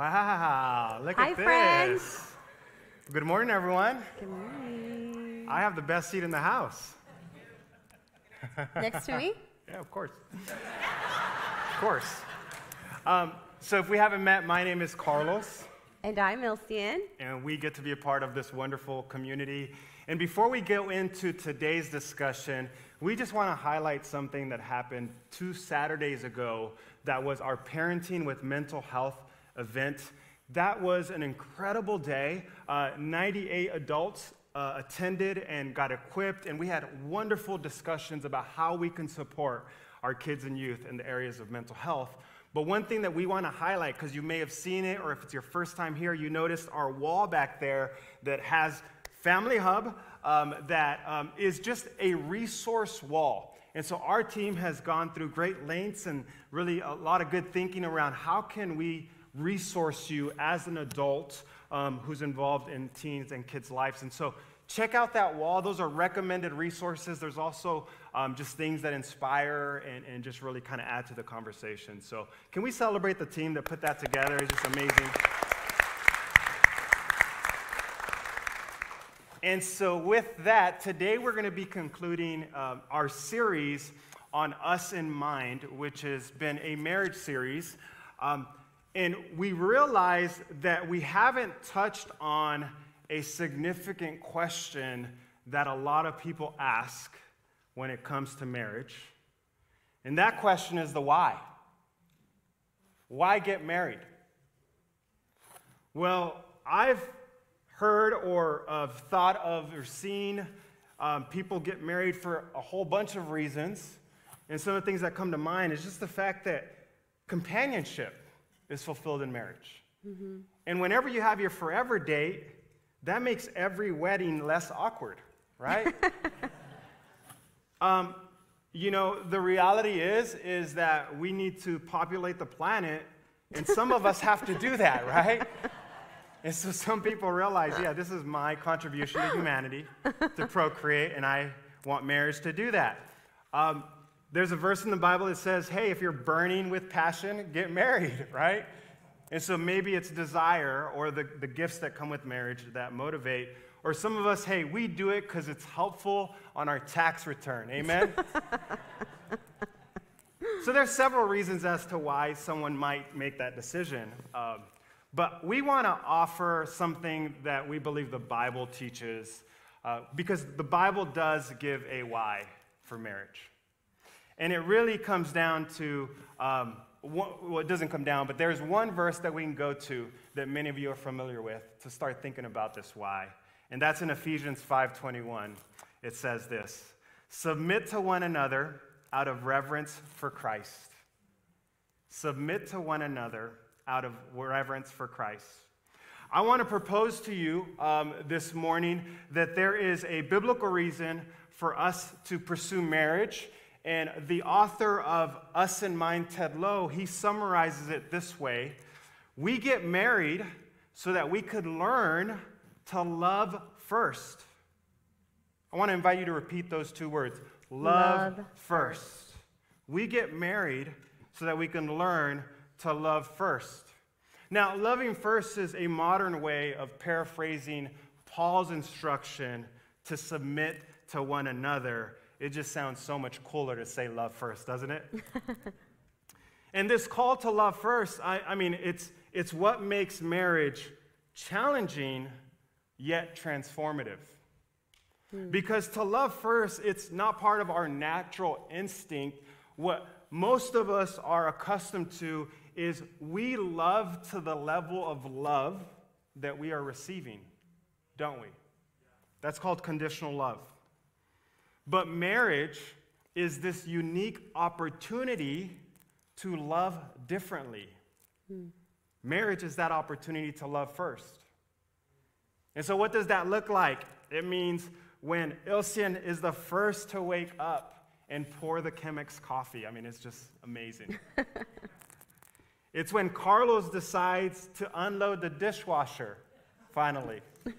Wow, look Hi, at this. friends. Good morning, everyone. Good morning. I have the best seat in the house. Next to me? Yeah, of course. of course. Um, so, if we haven't met, my name is Carlos, And I'm Ilsian. and we get to be a part of this wonderful community. And before we go into today's discussion, we just want to highlight something that happened two Saturdays ago that was our Parenting with Mental Health event. That was an incredible day. Uh, 98 adults uh, attended and got equipped, and we had wonderful discussions about how we can support our kids and youth in the areas of mental health. But one thing that we want to highlight, because you may have seen it, or if it's your first time here, you noticed our wall back there that has Family Hub, um, that um, is just a resource wall. And so our team has gone through great lengths and really a lot of good thinking around how can we resource you as an adult um, who's involved in teens and kids' lives. And so check out that wall. Those are recommended resources. There's also um, just things that inspire and, and just really kind of add to the conversation. So can we celebrate the team that put that together? It's just amazing. And so, with that, today we're going to be concluding um, our series on Us in Mind, which has been a marriage series. Um, and we realize that we haven't touched on a significant question that a lot of people ask when it comes to marriage. And that question is the why. Why get married? Well, I've heard or uh, thought of or seen um, people get married for a whole bunch of reasons. And some of the things that come to mind is just the fact that companionship is fulfilled in marriage. Mm-hmm. And whenever you have your forever date, that makes every wedding less awkward, right? um, you know, the reality is is that we need to populate the planet, and some of us have to do that, right? And so some people realize, yeah, this is my contribution to humanity to procreate, and I want marriage to do that. Um, there's a verse in the Bible that says, hey, if you're burning with passion, get married, right? And so maybe it's desire or the, the gifts that come with marriage that motivate. Or some of us, hey, we do it because it's helpful on our tax return. Amen? so there's several reasons as to why someone might make that decision. Um, but we want to offer something that we believe the Bible teaches uh, because the Bible does give a why for marriage. And it really comes down to, um, one, well, it doesn't come down, but there's one verse that we can go to that many of you are familiar with to start thinking about this why. And that's in Ephesians 5:21. It says this: "Submit to one another out of reverence for Christ. Submit to one another out of reverence for Christ." I want to propose to you um, this morning that there is a biblical reason for us to pursue marriage and the author of Us in Mind, Ted Lowe, he summarizes it this way We get married so that we could learn to love first. I want to invite you to repeat those two words love, love first. first. We get married so that we can learn to love first. Now, loving first is a modern way of paraphrasing Paul's instruction to submit to one another it just sounds so much cooler to say love first, doesn't it? and this call to love first, I, I mean, it's, it's what makes marriage challenging yet transformative. Hmm. Because to love first, it's not part of our natural instinct. What most of us are accustomed to is we love to the level of love that we are receiving, don't we? That's called conditional love. But marriage is this unique opportunity to love differently. Hmm. Marriage is that opportunity to love first. And so, what does that look like? It means when Ilsian is the first to wake up and pour the Chemex coffee. I mean, it's just amazing. it's when Carlos decides to unload the dishwasher, finally.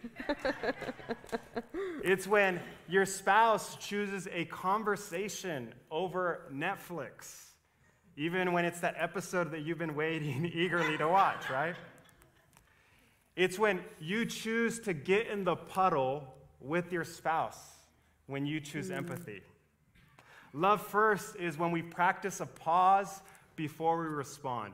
it's when your spouse chooses a conversation over Netflix, even when it's that episode that you've been waiting eagerly to watch, right? It's when you choose to get in the puddle with your spouse, when you choose mm. empathy. Love first is when we practice a pause before we respond.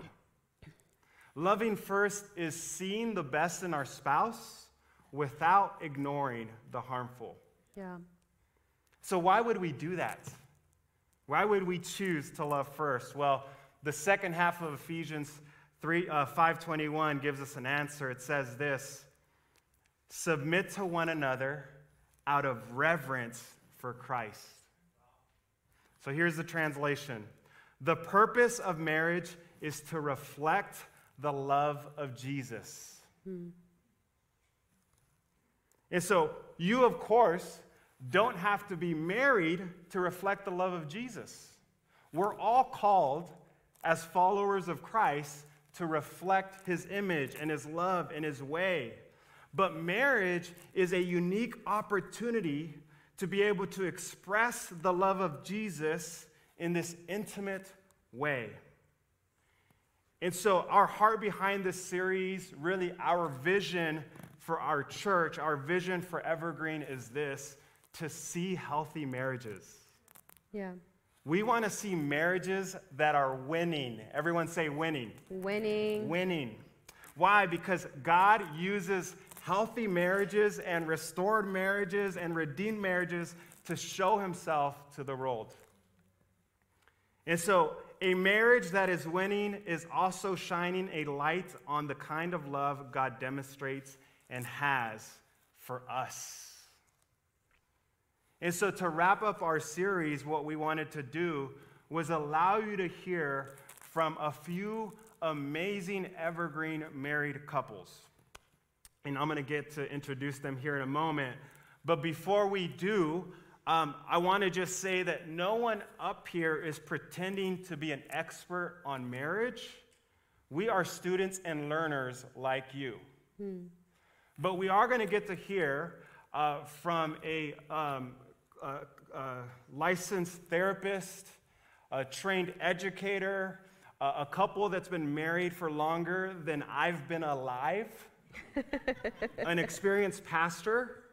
Loving first is seeing the best in our spouse without ignoring the harmful. Yeah. So why would we do that? Why would we choose to love first? Well, the second half of Ephesians 3, uh, 521 gives us an answer. It says this Submit to one another out of reverence for Christ. So here's the translation The purpose of marriage is to reflect the love of Jesus. And so, you, of course, don't have to be married to reflect the love of Jesus. We're all called, as followers of Christ, to reflect his image and his love and his way. But marriage is a unique opportunity to be able to express the love of Jesus in this intimate way. And so, our heart behind this series, really our vision for our church, our vision for Evergreen is this to see healthy marriages. Yeah. We want to see marriages that are winning. Everyone say winning. Winning. Winning. Why? Because God uses healthy marriages and restored marriages and redeemed marriages to show himself to the world. And so, a marriage that is winning is also shining a light on the kind of love God demonstrates and has for us. And so, to wrap up our series, what we wanted to do was allow you to hear from a few amazing evergreen married couples. And I'm going to get to introduce them here in a moment. But before we do, um, I want to just say that no one up here is pretending to be an expert on marriage. We are students and learners like you. But we are going to get to hear uh, from a, um, a, a licensed therapist, a trained educator, a, a couple that's been married for longer than I've been alive, an experienced pastor,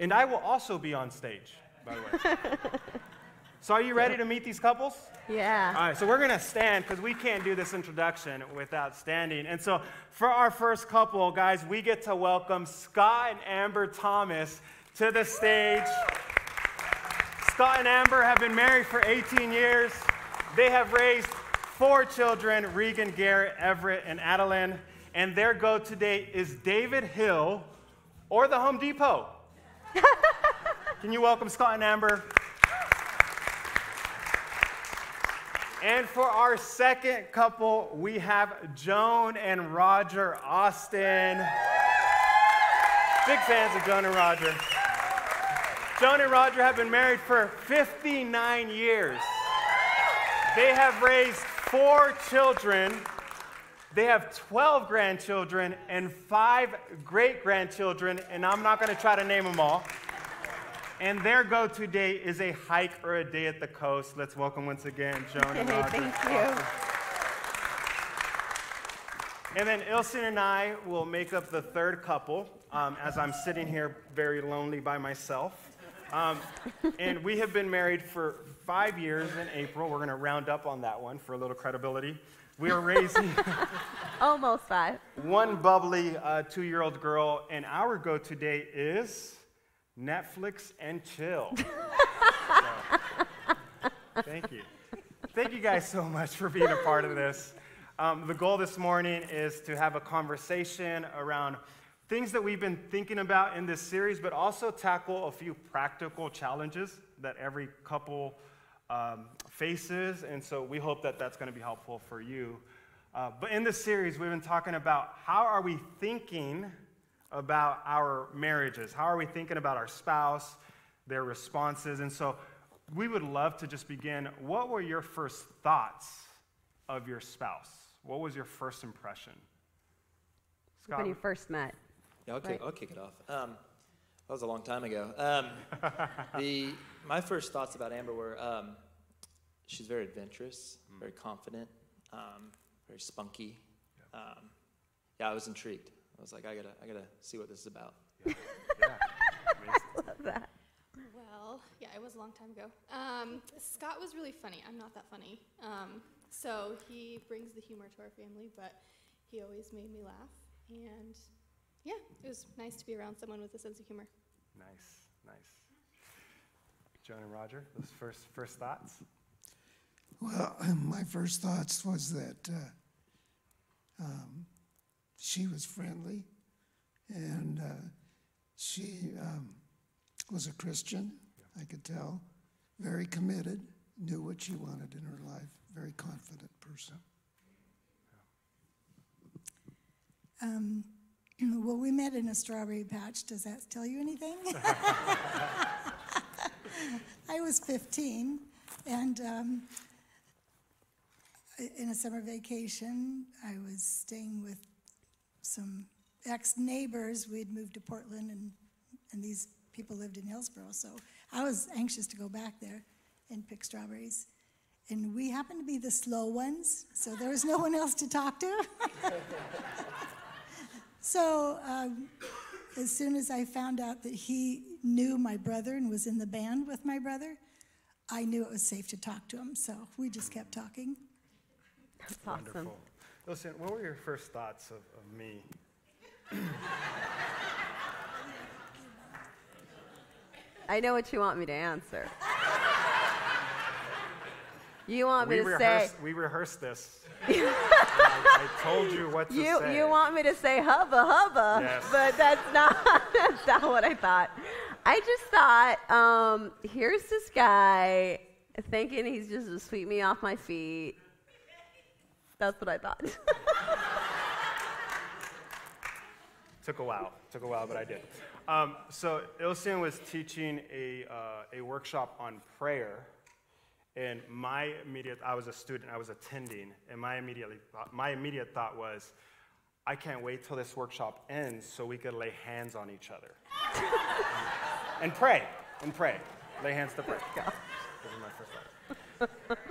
and I will also be on stage, by the way. so, are you ready to meet these couples? Yeah. All right, so we're going to stand because we can't do this introduction without standing. And so, for our first couple, guys, we get to welcome Scott and Amber Thomas to the stage. Scott and Amber have been married for 18 years. They have raised four children Regan, Garrett, Everett, and Adeline. And their go to date is David Hill or the Home Depot. Can you welcome Scott and Amber? And for our second couple, we have Joan and Roger Austin. Big fans of Joan and Roger. Joan and Roger have been married for 59 years. They have raised four children. They have 12 grandchildren and five great grandchildren, and I'm not going to try to name them all. And their go to date is a hike or a day at the coast. Let's welcome once again Joan and Roger. thank you. And then Ilson and I will make up the third couple um, as I'm sitting here very lonely by myself. Um, and we have been married for five years in April. We're going to round up on that one for a little credibility. We are raising Almost five. one bubbly uh, two year old girl, and our go to date is Netflix and chill. So, thank you. Thank you guys so much for being a part of this. Um, the goal this morning is to have a conversation around things that we've been thinking about in this series, but also tackle a few practical challenges that every couple um, faces. And so we hope that that's going to be helpful for you. Uh, but in this series, we've been talking about how are we thinking about our marriages? How are we thinking about our spouse, their responses? And so we would love to just begin. What were your first thoughts of your spouse? What was your first impression? Scott, When you first met. Yeah, I'll, Right. kick, I'll kick it off. Um, that was a long time ago. Um, the, my first thoughts about Amber were um, she's very adventurous, very confident, um, very spunky. Um, yeah, I was intrigued. I was like, I gotta, I gotta see what this is about. Yeah. Amazing. Love that. Well, yeah, it was a long time ago. Um, Scott was really funny. I'm not that funny. Um, so he brings the humor to our family, but he always made me laugh. And yeah, it was nice to be around someone with a sense of humor. Nice, nice. Joan and Roger, those first first thoughts. Well, my first thoughts was that uh, um, she was friendly, and uh, she um, was a Christian. I could tell, very committed, knew what she wanted in her life. Very confident person. Um, well, we met in a strawberry patch. Does that tell you anything? I was 15, and um, in a summer vacation, I was staying with some ex neighbors. We'd moved to Portland, and, and these people lived in Hillsboro. So I was anxious to go back there and pick strawberries. And we happened to be the slow ones, so there was no one else to talk to. So um, as soon as I found out that he knew my brother and was in the band with my brother, I knew it was safe to talk to him. So we just kept talking. That's awesome. Wonderful. Listen, what were your first thoughts of, of me? I know what you want me to answer. You want we me to say rehearsed, we rehearsed this. I, I told you what to you say. you want me to say hubba hubba, Yes. but that's not that's not what I thought. I just thought, um, here's this guy thinking he's just to sweep me off my feet. That's what I thought. Took a while. Took a while, but I did. Um, so Ilsen was teaching a, uh, a workshop on prayer, and my immediate I was a student. I was attending, and my immediately thought, my immediate thought was, I can't wait till this workshop ends so we could lay hands on each other and pray and pray, lay hands to pray. That was my first thought.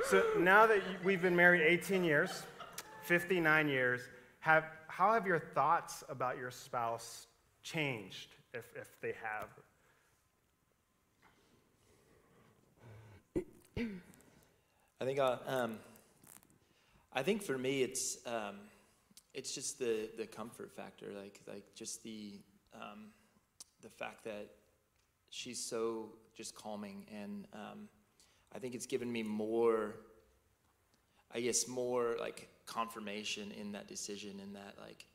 So now that we've been married 18 years, 59 years, have, how have your thoughts about your spouse changed, if, if they have? I think, uh, um, I think for me, it's, um, it's just the, the comfort factor, like, like just the, um, the fact that she's so just calming, and um, I think it's given me more, I guess, more like confirmation in that decision, in that like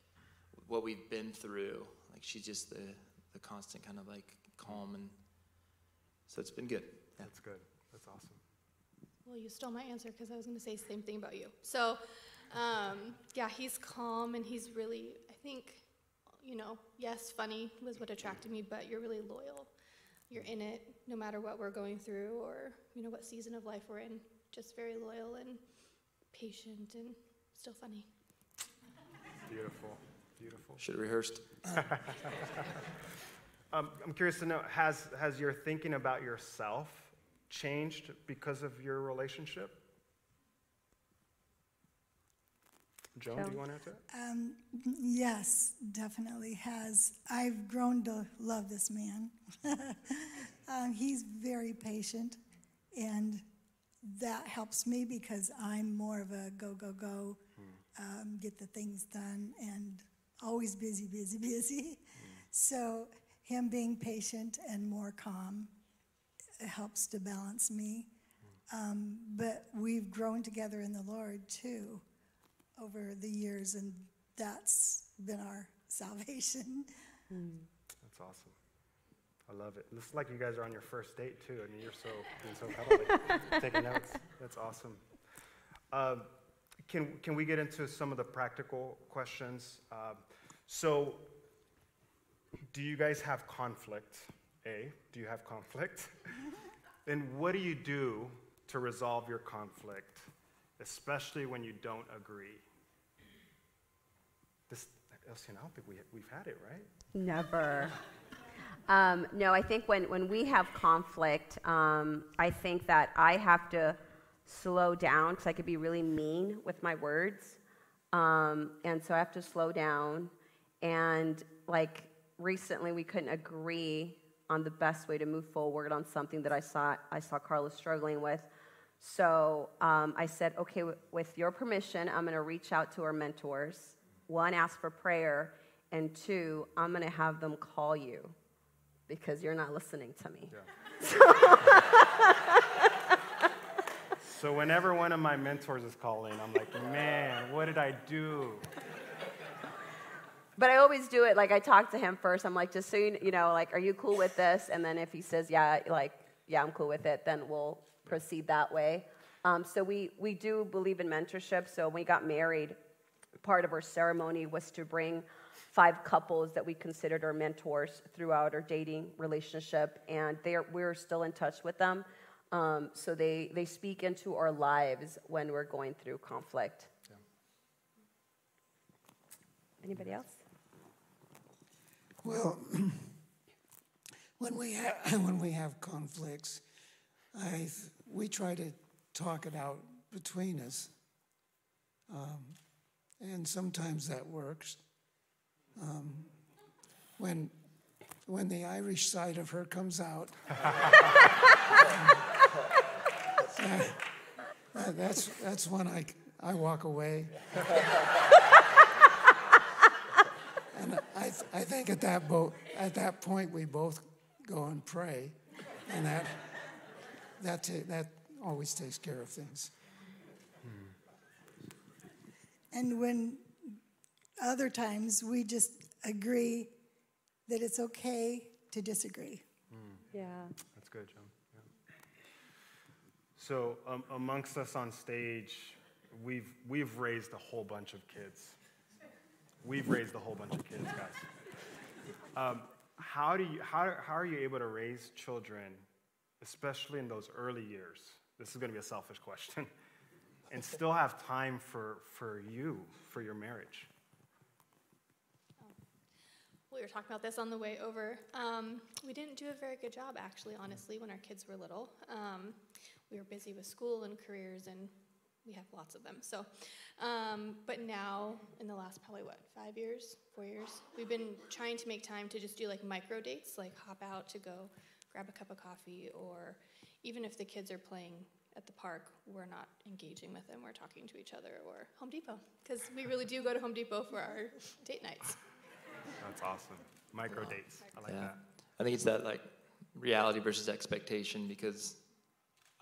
what we've been through. Like she's just the, the constant kind of like calm, and so it's been good. Yeah. That's good. That's awesome. Well, you stole my answer because I was going to say the same thing about you. So, um, yeah, he's calm and he's really, I think, you know, yes, funny was what attracted me, but you're really loyal. You're in it no matter what we're going through or, you know, what season of life we're in. Just very loyal and patient and still funny. Beautiful. Beautiful. Should have rehearsed. Um, I'm curious to know has, has your thinking about yourself changed because of your relationship? Joan, do you want to answer? Um, yes, definitely has. I've grown to love this man. um, he's very patient, and that helps me because I'm more of a go, go, go, um, get the things done, and always busy, busy, busy. So, him being patient and more calm helps to balance me. Um, but we've grown together in the Lord too over the years, and that's been our salvation. That's awesome. I love it. Looks like you guys are on your first date too, I mean, you're so being so cuddly, taking notes. That's awesome. Um, can can we get into some of the practical questions? Um, so, do you guys have conflict? A, do you have conflict? and what do you do to resolve your conflict, especially when you don't agree? This, Elsie, I don't think we, we've had it, right? Never. Um, no, I think when, when we have conflict, um, I think that I have to slow down because I could be really mean with my words. Um, and so I have to slow down And like recently, we couldn't agree on the best way to move forward on something that I saw I saw Carlos struggling with. So um, I said, okay, w- with your permission, I'm going to reach out to our mentors. One, ask for prayer, and two, I'm going to have them call you because you're not listening to me. So whenever one of my mentors is calling, I'm like, man, what did I do? But I always do it like I talk to him first. I'm like, just so you, you know, like, are you cool with this? And then if he says, yeah, like, yeah, I'm cool with it, then we'll proceed that way. Um, so we we do believe in mentorship. So when we got married, part of our ceremony was to bring five couples that we considered our mentors throughout our dating relationship, and they're we're still in touch with them. Um, so they they speak into our lives when we're going through conflict. Anybody else? Well, when we have when we have conflicts, I th- we try to talk it out between us, um, and sometimes that works. Um, when when the Irish side of her comes out, uh, that's that's when I I walk away. And I, th- I think at that, bo- at that point, we both go and pray, and that, that, ta- that always takes care of things. And when other times we just agree that it's okay to disagree. Yeah. That's good, John. Yeah. So um, amongst us on stage, we've we've raised a whole bunch of kids. We've raised a whole bunch of kids, guys. Um, how do you how, how are you able to raise children, especially in those early years? This is going to be a selfish question, and still have time for for you for your marriage. We were talking about this on the way over. Um, we didn't do a very good job, actually, honestly, when our kids were little. Um, we were busy with school and careers, and we have lots of them. So, um, but now, in the last probably what, five years, four years, we've been trying to make time to just do like micro dates, like hop out to go grab a cup of coffee, or even if the kids are playing at the park, we're not engaging with them, we're talking to each other, or Home Depot, because we really do go to Home Depot for our date nights. That's awesome. Micro dates. I like yeah. that. I think it's that like reality versus expectation because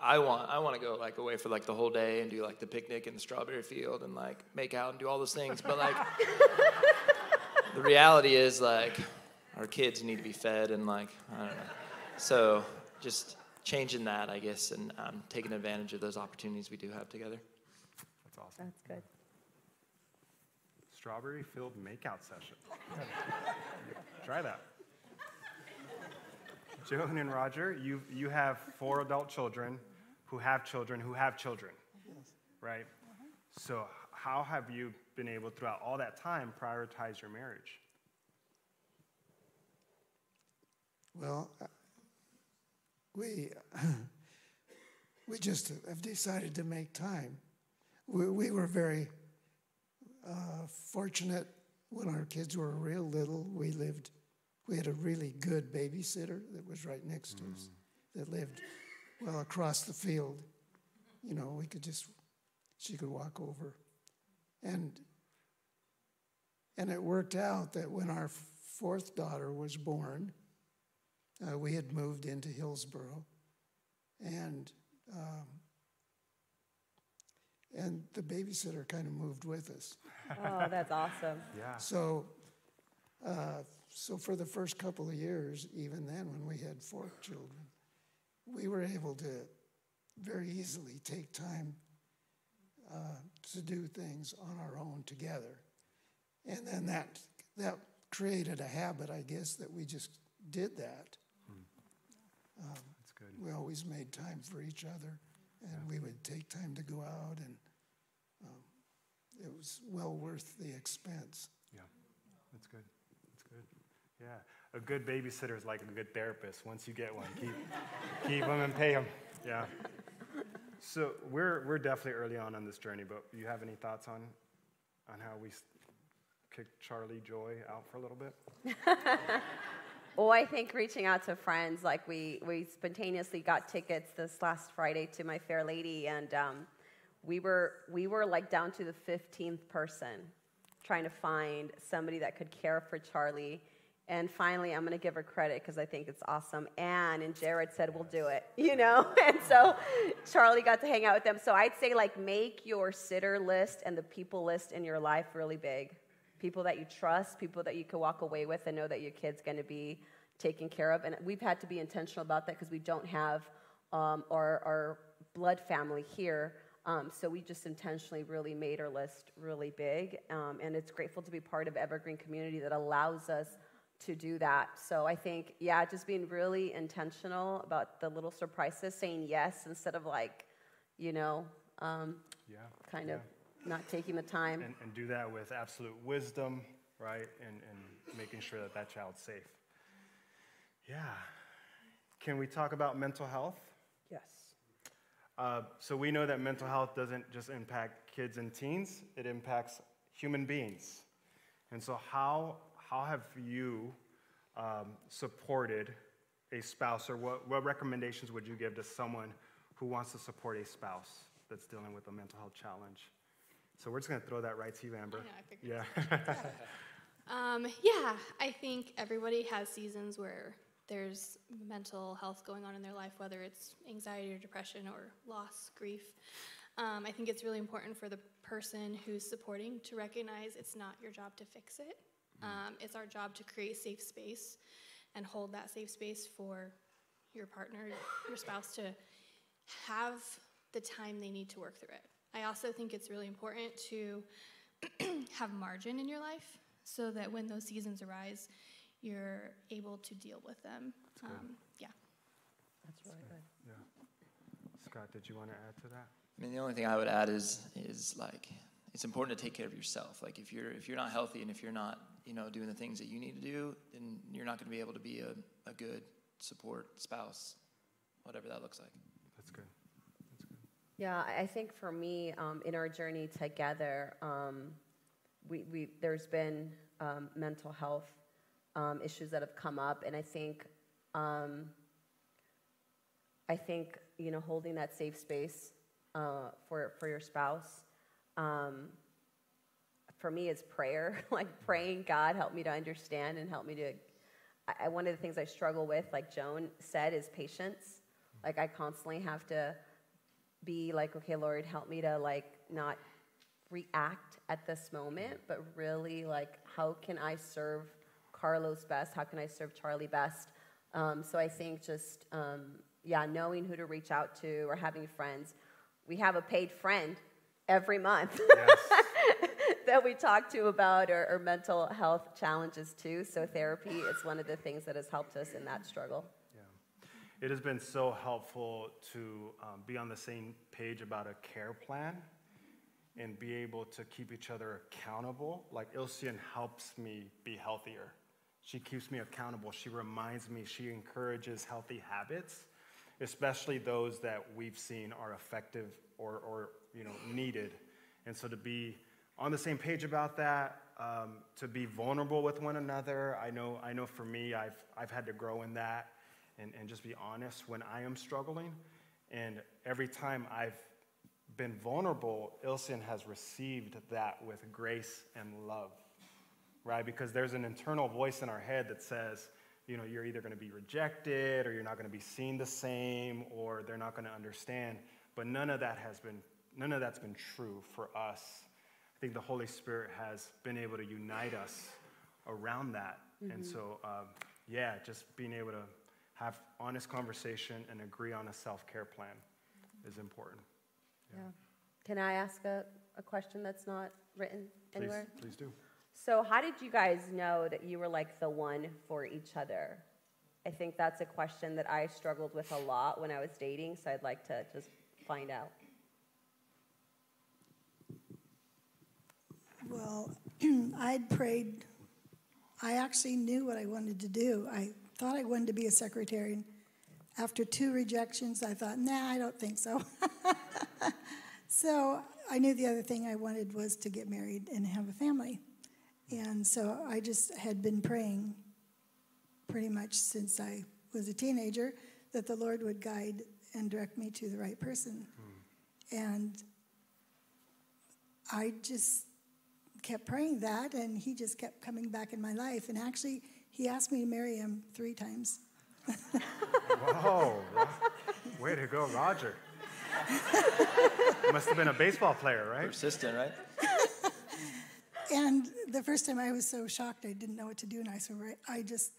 I want I want to go like away for like the whole day and do like the picnic in the strawberry field and like make out and do all those things. But like the reality is like our kids need to be fed and like I don't know. So just changing that, I guess, and um, taking advantage of those opportunities we do have together. That's awesome. That's good. Strawberry filled makeout session. Try that. Joan and Roger, you, you have four adult children who have children who have children, right? So, how have you been able throughout all that time prioritize your marriage? Well, uh, we, we just have decided to make time. We, we were very uh, fortunate when our kids were real little. We lived, we had a really good babysitter that was right next to us, that lived well across the field. You know, we could just, she could walk over. And, and it worked out that when our fourth daughter was born, uh, we had moved into Hillsboro, and um, and the babysitter kind of moved with us. Oh, that's awesome. Yeah. So, uh, so for the first couple of years, even then, when we had four children, we were able to very easily take time uh, to do things on our own together, and then that that created a habit, I guess, that we just did that. That's good. we always made time for each other, and we would take time to go out, and um, it was well worth the expense. Yeah. That's good. That's good. Yeah. A good babysitter is like a good therapist. Once you get one, keep, keep them and pay them. Yeah. So we're, we're definitely early on on this journey, but you have any thoughts on, on how we s- kick Charlie Joy out for a little bit? Well, I think reaching out to friends, like we, we spontaneously got tickets this last Friday to My Fair Lady, and um, we were we were like down to the 15th person, trying to find somebody that could care for Charlie. And finally, I'm going to give her credit because I think it's awesome. Anne and Jared said, we'll do it, you know? And so Charlie got to hang out with them. So I'd say, like, make your sitter list and the people list in your life really big. People that you trust, people that you can walk away with and know that your kid's going to be taken care of. And we've had to be intentional about that because we don't have um, our, our blood family here. Um, so we just intentionally really made our list really big. Um, and it's grateful to be part of Evergreen Community that allows us to do that. So I think, yeah, just being really intentional about the little surprises, saying yes instead of like, you know, um, Yeah. kind yeah. of not taking the time. And, and do that with absolute wisdom, right? And, and making sure that that child's safe. Yeah. Can we talk about mental health? yes. Uh, so we know that mental health doesn't just impact kids and teens, it impacts human beings. And so, how, how have you um, supported a spouse, or what, what recommendations would you give to someone who wants to support a spouse that's dealing with a mental health challenge? So, we're just going to throw that right to you, Amber. I know, I Yeah. Um, yeah, I think everybody has seasons where there's mental health going on in their life, whether it's anxiety or depression or loss, grief. Um, I think it's really important for the person who's supporting to recognize it's not your job to fix it. Um, it's our job to create safe space and hold that safe space for your partner, your spouse to have the time they need to work through it. I also think it's really important to have margin in your life so that when those seasons arise, you're able to deal with them. Um, yeah. That's really good. yeah. Scott, did you want to add to that? I mean, the only thing I would add is is like it's important to take care of yourself. Like if you're if you're not healthy and if you're not you know doing the things that you need to do, then you're not going to be able to be a, a good support spouse, whatever that looks like. That's good. That's good. Yeah, I I think for me, um, in our journey together, um, we, we, there's been um, mental health um, issues that have come up, and I think, um, I think you know, holding that safe space uh, for for your spouse. Um, for me, it's prayer. like praying, God, help me to understand and help me to. I- one of the things I struggle with, like Joan said, is patience. Like I constantly have to be like, okay, Lord, help me to like not react at this moment, but really like, how can I serve Carlos best? How can I serve Charlie best? Um, so I think just, um, yeah, knowing who to reach out to or having friends. We have a paid friend every month Yes. that we talk to about our, our mental health challenges too. So therapy is one of the things that has helped us in that struggle. Yeah. It has been so helpful to um, be on the same page about a care plan and be able to keep each other accountable. Like Ilsean helps me be healthier. She keeps me accountable. She reminds me, she encourages healthy habits, especially those that we've seen are effective or, or you know, needed. And so to be on the same page about that, um, to be vulnerable with one another. I know, I know for me, I've, I've had to grow in that and, and just be honest when I am struggling. And every time I've been vulnerable, Ilsen has received that with grace and love, right? Because there's an internal voice in our head that says, you know, you're either going to be rejected or you're not going to be seen the same or they're not going to understand. But none of that has been, none of that's been true for us. I think the Holy Spirit has been able to unite us around that. And so, um, yeah, just being able to have honest conversation and agree on a self care plan is important. Yeah. Can I ask a, a question that's not written anywhere? Please, anywhere? please do. So, how did you guys know that you were like the one for each other? I think that's a question that I struggled with a lot when I was dating, so I'd like to just find out. Well, I'd prayed. I actually knew what I wanted to do. I thought I wanted to be a secretary. After two rejections, I thought, nah, I don't think so. so I knew the other thing I wanted was to get married and have a family. And so I just had been praying pretty much since I was a teenager that the Lord would guide and direct me to the right person. Hmm. And I just kept praying that, and he just kept coming back in my life. And actually, he asked me to marry him three times. Whoa. Way to go, Roger. Must have been a baseball player, right? Persistent, right? And the first time I was so shocked, I didn't know what to do, and I so I just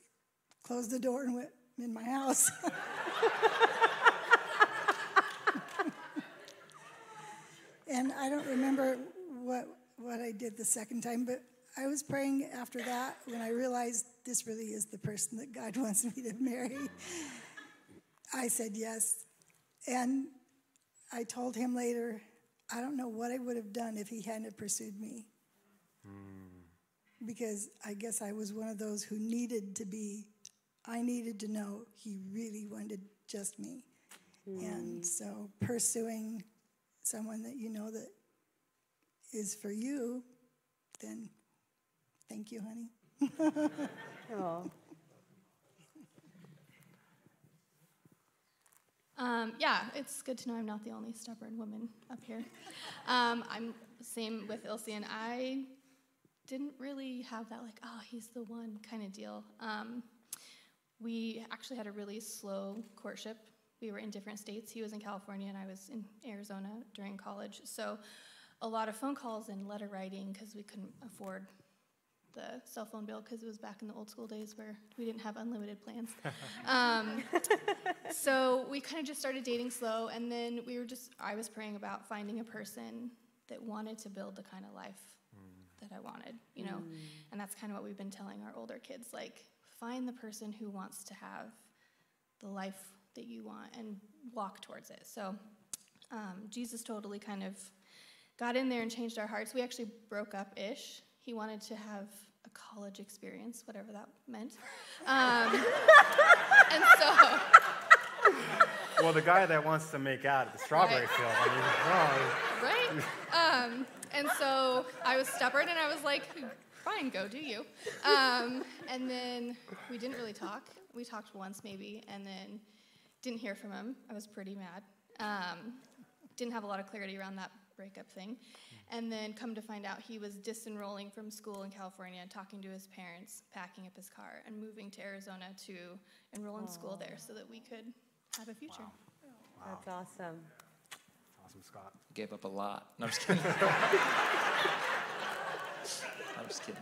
closed the door and went in my house. and I don't remember what what I did the second time, but I was praying after that when I realized this really is the person that God wants me to marry. I said yes. And I told him later, I don't know what I would have done if he hadn't pursued me. Because I guess I was one of those who needed to be, I needed to know he really wanted just me. And so pursuing someone that you know that is for you, then thank you, honey. Oh. Um, yeah, it's good to know I'm not the only stubborn woman up here. Um, I'm same with Ilse, and I didn't really have that like, oh, he's the one kind of deal. Um, we actually had a really slow courtship. We were in different states. He was in California, and I was in Arizona during college. So, a lot of phone calls and letter writing because we couldn't afford the cell phone bill because it was back in the old school days where we didn't have unlimited plans. um, so we kind of just started dating slow, and then we were just, I was praying about finding a person that wanted to build the kind of life that I wanted, you know? And that's kind of what we've been telling our older kids like, find the person who wants to have the life that you want and walk towards it. So um, Jesus totally kind of got in there and changed our hearts. We actually broke up ish. He wanted to have a college experience, whatever that meant. Um, and so, Well, the guy that wants to make out at the strawberry Right. field, I mean, right? Um, and so I was stubborn and I was like, fine, go do you. Um, and then we didn't really talk. We talked once maybe and then didn't hear from him. I was pretty mad. Um, didn't have a lot of clarity around that breakup thing. And then come to find out he was disenrolling from school in California, talking to his parents, packing up his car, and moving to Arizona to enroll in school there so that we could have a future. That's awesome. Awesome, Scott. Gave up a lot. No, I'm just kidding. I'm just kidding.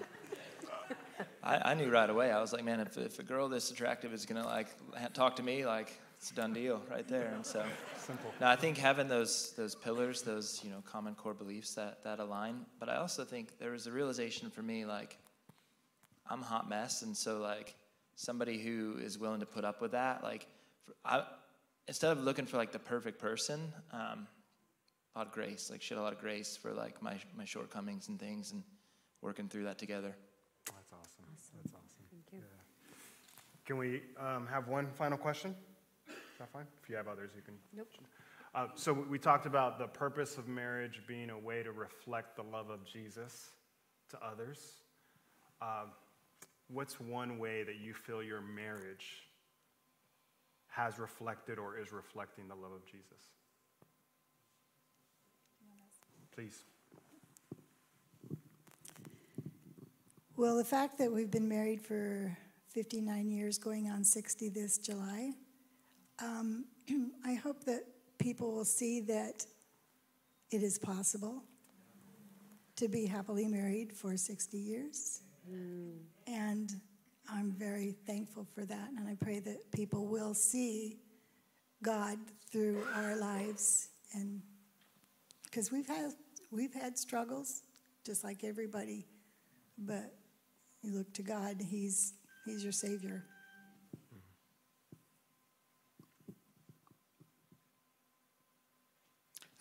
I, I knew right away. I was like, man, if, if a girl this attractive is gonna like ha- talk to me, like it's a done deal right there. And so, Simple. now I think having those those pillars, those you know common core beliefs that that align. But I also think there was a realization for me, like I'm a hot mess, and so like somebody who is willing to put up with that, like for, I, instead of looking for like the perfect person, um, a lot of grace, like she had a lot of grace for like my my shortcomings and things, and working through that together. That's awesome. That's awesome. Thank you. Can we um, have one final question? Is that fine? If you have others, you can. Nope. Uh, so we talked about the purpose of marriage being a way to reflect the love of Jesus to others. Um, what's one way that you feel your marriage has reflected or is reflecting the love of Jesus? Please. Well, the fact that we've been married for 59 years, going on 60 this July, um, I hope that people will see that it is possible to be happily married for 60 years. And I'm very thankful for that. And I pray that people will see God through our lives. And because we've had, we've had struggles, just like everybody. But you look to God, He's, he's your Savior.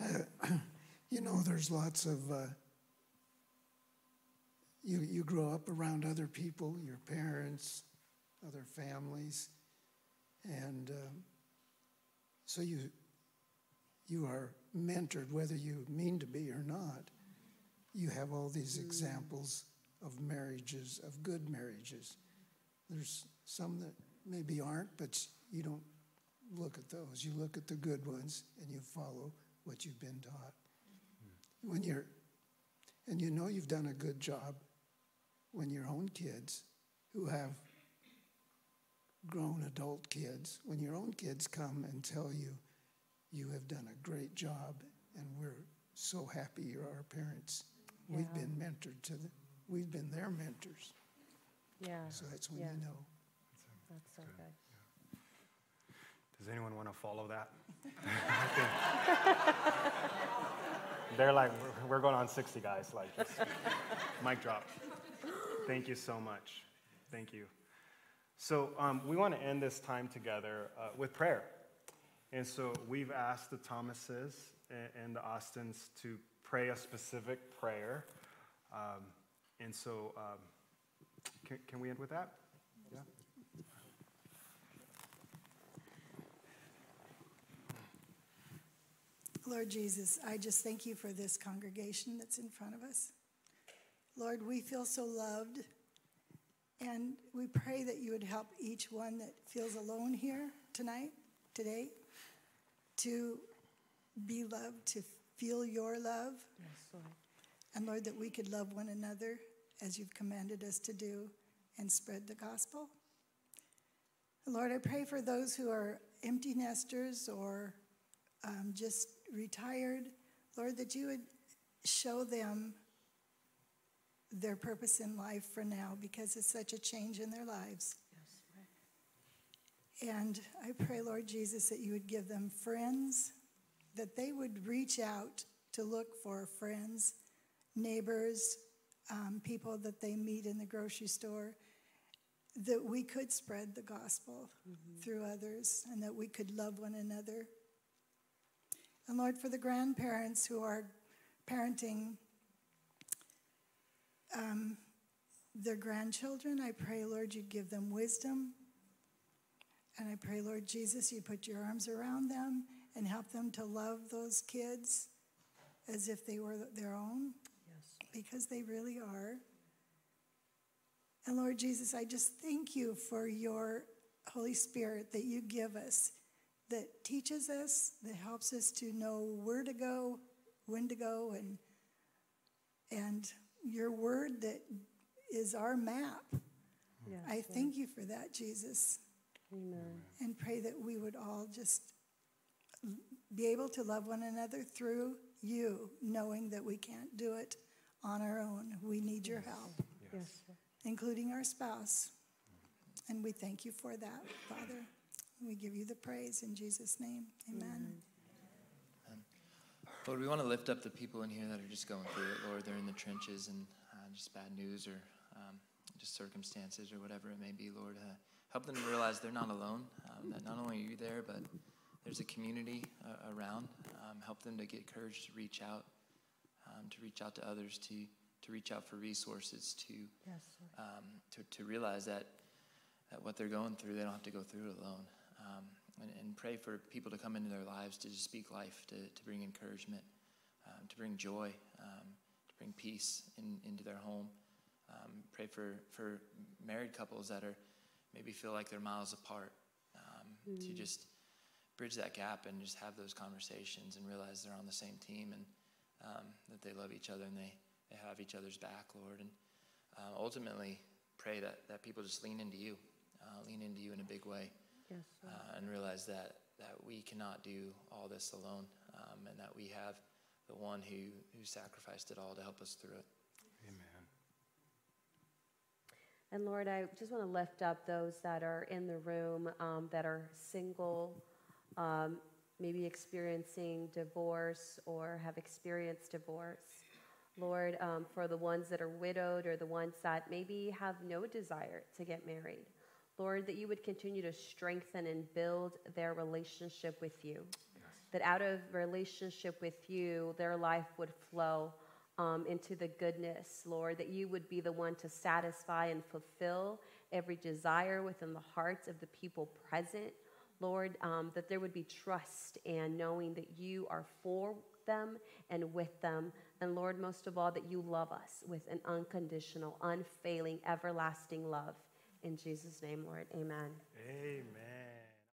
You know, there's lots of, uh, you, you grow up around other people, your parents, other families, and um, so you, you are mentored, whether you mean to be or not. You have all these mm. examples of marriages, of good marriages. There's some that maybe aren't, but you don't look at those. You look at the good ones and you follow what you've been taught. Mm. When you're, and you know you've done a good job when your own kids who have grown adult kids, when your own kids come and tell you, you have done a great job and we're so happy you're our parents. We've been mentored to the, we've been their mentors. Yeah, So that's when Yeah. you know. that's so good. Does anyone want to follow that? They're like, we're, we're going on 60 guys, like, mic drop. Thank you so much. Thank you. So, um, we want to end this time together uh, with prayer. And so, we've asked the Thomases and, the Austins to pray a specific prayer. Um, and so, um, can, can we end with that? Yeah. Lord Jesus, I just thank you for this congregation that's in front of us. Lord, we feel so loved, and we pray that you would help each one that feels alone here tonight, today, to be loved, to feel your love. And Lord, that we could love one another as you've commanded us to do and spread the gospel. Lord, I pray for those who are empty nesters or um, just retired, Lord, that you would show them their purpose in life for now because it's such a change in their lives. And I pray, Lord Jesus, that you would give them friends, that they would reach out to look for friends, neighbors, um, people that they meet in the grocery store, that we could spread the gospel through others and that we could love one another. And Lord, for the grandparents who are parenting um, their grandchildren, I pray, Lord, you give them wisdom. And I pray, Lord Jesus, you put your arms around them and help them to love those kids as if they were their own, because they really are. And Lord Jesus, I just thank you for your Holy Spirit that you give us, that teaches us, that helps us to know where to go, when to go, and and your word that is our map. Yes, I thank you for that, Jesus, Amen. and pray that we would all just be able to love one another through you, knowing that we can't do it on our own. We need your help, Yes, Lord. including our spouse. And we thank you for that, Father. We give you the praise in Jesus' name. Amen. Lord, we want to lift up the people in here that are just going through it. Lord, they're in the trenches and uh, just bad news or um, just circumstances or whatever it may be. Lord, uh, help them to realize they're not alone. Um, that not only are you there, but there's a community uh, around. Um, help them to get courage to reach out, um, to reach out to others, to to reach out for resources, to Yes, um, to, to realize that, that what they're going through, they don't have to go through it alone. Um, and, and pray for people to come into their lives to just speak life, to, to bring encouragement, um, to bring joy, um, to bring peace in, into their home. Um, pray for, for married couples that are maybe feel like they're miles apart, um, to just bridge that gap and just have those conversations and realize they're on the same team and um, that they love each other and they, they have each other's back, Lord. And uh, ultimately, pray that, that people just lean into you, uh, lean into you in a big way, Yes, uh, and realize that, that we cannot do all this alone, um, and that we have the one who, who sacrificed it all to help us through it. Amen. And Lord, I just want to lift up those that are in the room um, that are single, um, maybe experiencing divorce or have experienced divorce. Lord, um, for the ones that are widowed or the ones that maybe have no desire to get married. Lord, that you would continue to strengthen and build their relationship with you. That out of relationship with you, their life would flow um, into the goodness, Lord, that you would be the one to satisfy and fulfill every desire within the hearts of the people present. Lord, um, that there would be trust and knowing that you are for them and with them. And Lord, most of all, that you love us with an unconditional, unfailing, everlasting love. In Jesus' name, Lord, amen. Amen.